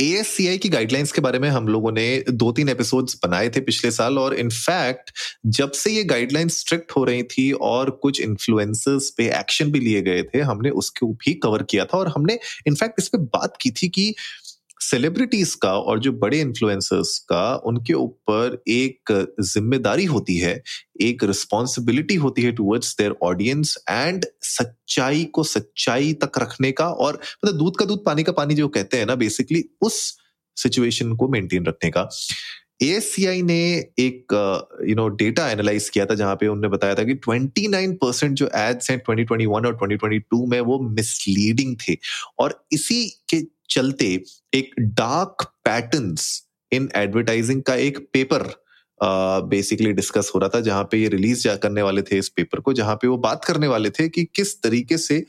ए की गाइडलाइंस के बारे में हम लोगों ने दो तीन एपिसोड्स बनाए थे पिछले साल और इनफैक्ट जब से ये गाइडलाइंस स्ट्रिक्ट हो रही थी और कुछ इन्फ्लुएंसर्स पे एक्शन भी लिए गए थे, हमने उसको भी कवर किया था और हमने इनफैक्ट इस पर बात की थी कि सेलिब्रिटीज का और जो बड़े इन्फ्लुएंसर्स का, उनके ऊपर एक ज़िम्मेदारी होती है, एक रिस्पॉन्सिबिलिटी होती है टूवर्ड्स देयर ऑडियंस एंड सच्चाई को सच्चाई तक रखने का और मतलब दूध का दूध, पानी का पानी जो कहते हैं ना बेसिकली उस सिचुएशन को मेंटेन रखने का। एएससीआई ने एक यू नो डेटा एनालाइज किया था, जहाँ पे उन्होंने बताया था कि 29 परसेंट जो एड्स हैं 2021 और 2022 में वो मिसलीडिंग थे। और इसी के चलते एक डार्क पैटर्न्स इन एडवर्टाइजिंग का एक पेपर बेसिकली uh, डिस्कस हो रहा था जहाँ पे ये रिलीज़ करने वाले थे इस पेपर को जहाँ पे वो बात करने वाले थे कि किस तरीके से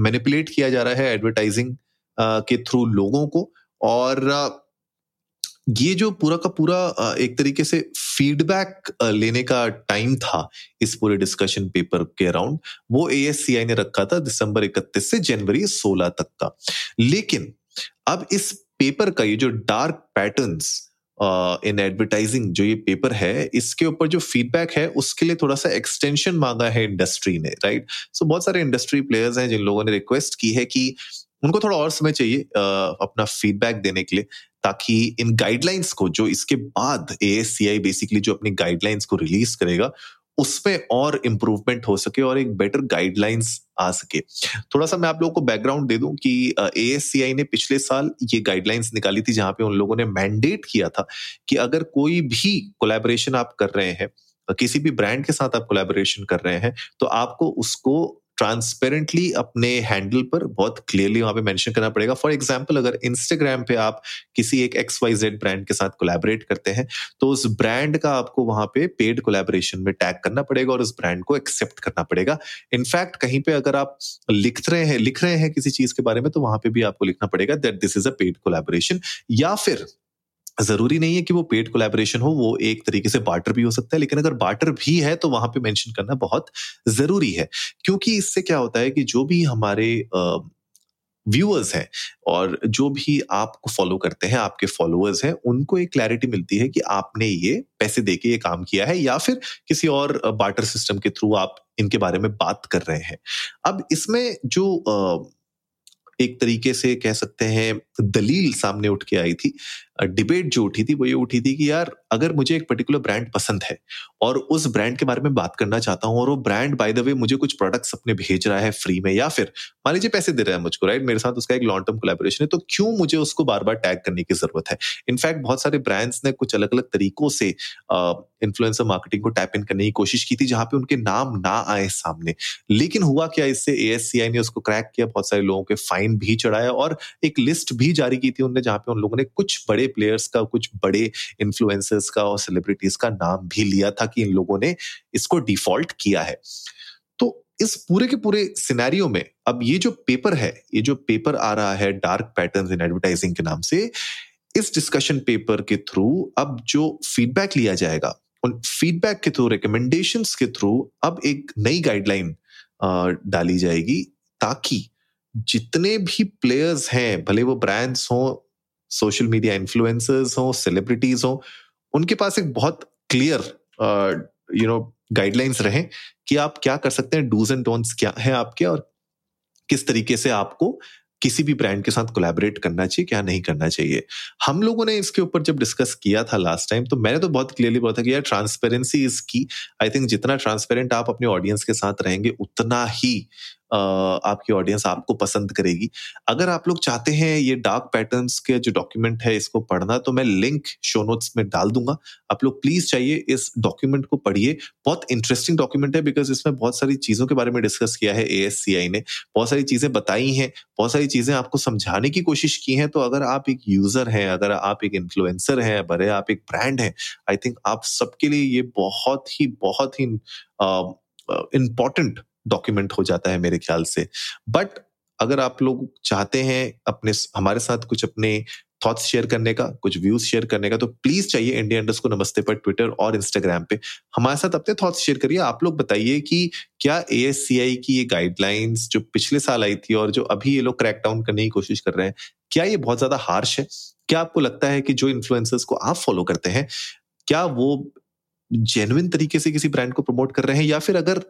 मैनिपुलेट uh, किया जा रहा है एडवर्टाइजिंग uh, के थ्रू लोगों को। और ये जो पूरा का पूरा एक तरीके से फीडबैक लेने का टाइम था इस पूरे डिस्कशन पेपर के अराउंड वो एएससीआई ने रखा था दिसंबर 31 से जनवरी 16 तक का। लेकिन अब इस पेपर का ये जो डार्क पैटर्न्स इन एडवर्टाइजिंग जो ये पेपर है इसके ऊपर जो फीडबैक है उसके लिए थोड़ा सा एक्सटेंशन मांगा है इंडस्ट्री ने राइट सो so, बहुत सारे इंडस्ट्री प्लेयर्स हैं जिन लोगों ने रिक्वेस्ट की है कि उनको थोड़ा और समय चाहिए अपना फीडबैक देने के लिए। ताकि इन गाइडलाइंस को, जो इसके बाद एएससीआई बेसिकली जो अपनी गाइडलाइंस को रिलीज़ करेगा, उसमें और इम्प्रूवमेंट हो सके और एक बेटर गाइडलाइंस आ सके। थोड़ा सा मैं आप लोगों को बैकग्राउंड दे दूँ कि ए ने पिछले साल ये गाइडलाइंस निकाली थी जहाँ पे उन लोगों ने मैंडेट किया था कि अगर कोई भी कोलेबोरेशन आप कर रहे हैं किसी भी ब्रांड के साथ आप कोलेबोरेशन कर रहे हैं तो आपको उसको ट्रांसपेरेंटली अपने हैंडल पर बहुत क्लियरली वहाँ पे मेंशन करना पड़ेगा। फॉर एग्जांपल अगर इंस्टाग्राम पे आप किसी एक एक्स वाई जेड ब्रांड के साथ कोलैबोरेट करते हैं तो उस ब्रांड का आपको वहाँ पे पेड कोलैबोरेशन में टैग करना पड़ेगा और उस ब्रांड को एक्सेप्ट करना पड़ेगा। इनफैक्ट कहीं पे अगर आप लिख रहे हैं, लिख रहे हैं किसी चीज़ के बारे में तो वहाँ पे भी आपको लिखना पड़ेगा that this is a paid collaboration या फिर ज़रूरी नहीं है कि वो पेड कोलैबोरेशन हो, वो एक तरीके से बार्टर भी हो सकता है, लेकिन अगर बार्टर भी है तो वहाँ पे मेंशन करना बहुत ज़रूरी है। क्योंकि इससे क्या होता है कि जो भी हमारे व्यूअर्स हैं और जो भी आपको फॉलो करते हैं, आपके फॉलोअर्स हैं, उनको एक क्लैरिटी मिलती है कि आपने ये पैसे देके ये काम किया है या फिर किसी और बार्टर सिस्टम के थ्रू आप इनके बारे में बात कर रहे हैं। अब इसमें जो एक तरीके से कह सकते हैं, दलील सामने उठ के आई थी डिबेट जो उठी थी, वो ये उठी थी कि यार, अगर मुझे एक पर्टिकुलर ब्रांड पसंद है और उस ब्रांड के बारे में बात करना चाहता हूँ और वो ब्रांड बाय द वे मुझे कुछ प्रोडक्ट्स अपने भेज रहा है फ्री में या फिर, मान लीजिए पैसे दे रहा है मुझको राइट मेरे साथ उसका एक लॉन्ग टर्म कोलेबोरेशन है तो क्यों मुझे उसको बार बार टैग करने की ज़रूरत है? इनफैक्ट बहुत सारे ब्रांड्स ने कुछ अलग अलग तरीकों से इन्फ्लुएंसर मार्केटिंग को टैप इन करने की कोशिश की थी, जहाँ पे उनके नाम ना आए सामने। लेकिन हुआ क्या इससे? एएससीआई ने उसको क्रैक किया, बहुत सारे लोगों के फाइन भी चढ़ाया और एक लिस्ट भी जारी की थी उनने, जहाँ पे उन लोगों ने कुछ बड़े प्लेयर्स का, कुछ बड़े इन्फ्लुएंसर्स का और सेलिब्रिटीज का नाम भी लिया था कि इन लोगों ने इसको डिफ़ॉल्ट किया है। तो इस पूरे के पूरे सिनेरियो में, अब ये जो पेपर है, ये जो पेपर आ रहा है डार्क पैटर्न इन एडवर्टाइजिंग के नाम से, इस डिस्कशन पेपर के थ्रू अब जो फीडबैक लिया जाएगा, उन फीडबैक के थ्रू रिकमेंडेशन के थ्रू अब एक नई गाइडलाइन डाली जाएगी ताकि जितने भी प्लेयर्स हैं, भले वो ब्रांड्स हों सोशल मीडिया इन्फ्लुएंसर्स हो सेलिब्रिटीज हो, उनके पास एक बहुत क्लियर यू नो गाइडलाइंस रहे कि आप क्या कर सकते हैं डूज एंड डोंट्स क्या है आपके और किस तरीके से आपको किसी भी ब्रांड के साथ कोलैबोरेट करना चाहिए, क्या नहीं करना चाहिए। हम लोगों ने इसके ऊपर जब डिस्कस किया था लास्ट टाइम तो मैंने तो बहुत क्लियरली बोला था कि यार ट्रांसपेरेंसी इज़ की आई थिंक जितना ट्रांसपेरेंट आप अपने ऑडियंस के साथ रहेंगे, उतना ही आपकी ऑडियंस आपको पसंद करेगी। अगर आप लोग चाहते हैं ये डार्क पैटर्न्स के जो डॉक्यूमेंट है इसको पढ़ना तो मैं लिंक शो नोट्स में डाल दूँगा। आप लोग प्लीज़ चाहिए इस डॉक्यूमेंट को पढ़िए। बहुत इंटरेस्टिंग डॉक्यूमेंट है बिकॉज़ इसमें बहुत सारी चीज़ों के बारे में डिस्कस किया है एएससीआई ने। बहुत सारी चीज़ें बताई हैं। बहुत सारी चीज़ें आपको समझाने की कोशिश की है। तो अगर आप एक यूज़र हैं, अगर आप एक इन्फ्लुएंसर हैं बड़े आप एक ब्रांड हैं आई थिंक आप सबके लिए ये बहुत ही बहुत ही इंपॉर्टेंट डॉक्यूमेंट हो जाता है मेरे ख्याल से। बट अगर आप लोग चाहते हैं अपने हमारे साथ कुछ अपने थॉट्स शेयर करने का, कुछ व्यूज़ शेयर करने का तो प्लीज़ चाहिए इंडिया इंडस्ट को नमस्ते पर ट्विटर और इंस्टाग्राम पे। हमारे साथ अपने थॉट्स शेयर करिए। आप लोग बताइए कि क्या एएससीआई की ये गाइडलाइंस जो पिछले साल आई थी और जो अभी ये लोग क्रैक डाउन करने की कोशिश कर रहे हैं, क्या ये बहुत ज़्यादा हार्श है? क्या आपको लगता है कि जो इन्फ्लुएंसर्स को आप फॉलो करते हैं, क्या वो जेन्युइन तरीके से किसी ब्रांड को प्रमोट कर रहे हैं? या फिर अगर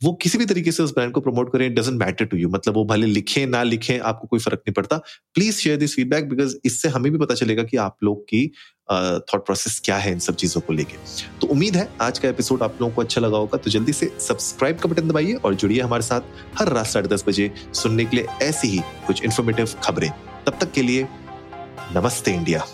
वो किसी भी तरीके से उस ब्रांड को प्रमोट करें डजेंट मैटर टू यू मतलब वो भले लिखे, ना लिखे, आपको कोई फ़र्क नहीं पड़ता। Please share this feedback because इससे हमें भी पता चलेगा कि आप लोग की थॉट प्रोसेस क्या है इन सब चीज़ों को लेके। तो उम्मीद है आज का एपिसोड आप लोगों को अच्छा लगा होगा। तो जल्दी से सब्सक्राइब का बटन दबाइए और जुड़िए हमारे साथ हर रात साढ़े दस बजे सुनने के लिए ऐसी ही कुछ इन्फॉर्मेटिव खबरें। तब तक के लिए नमस्ते इंडिया।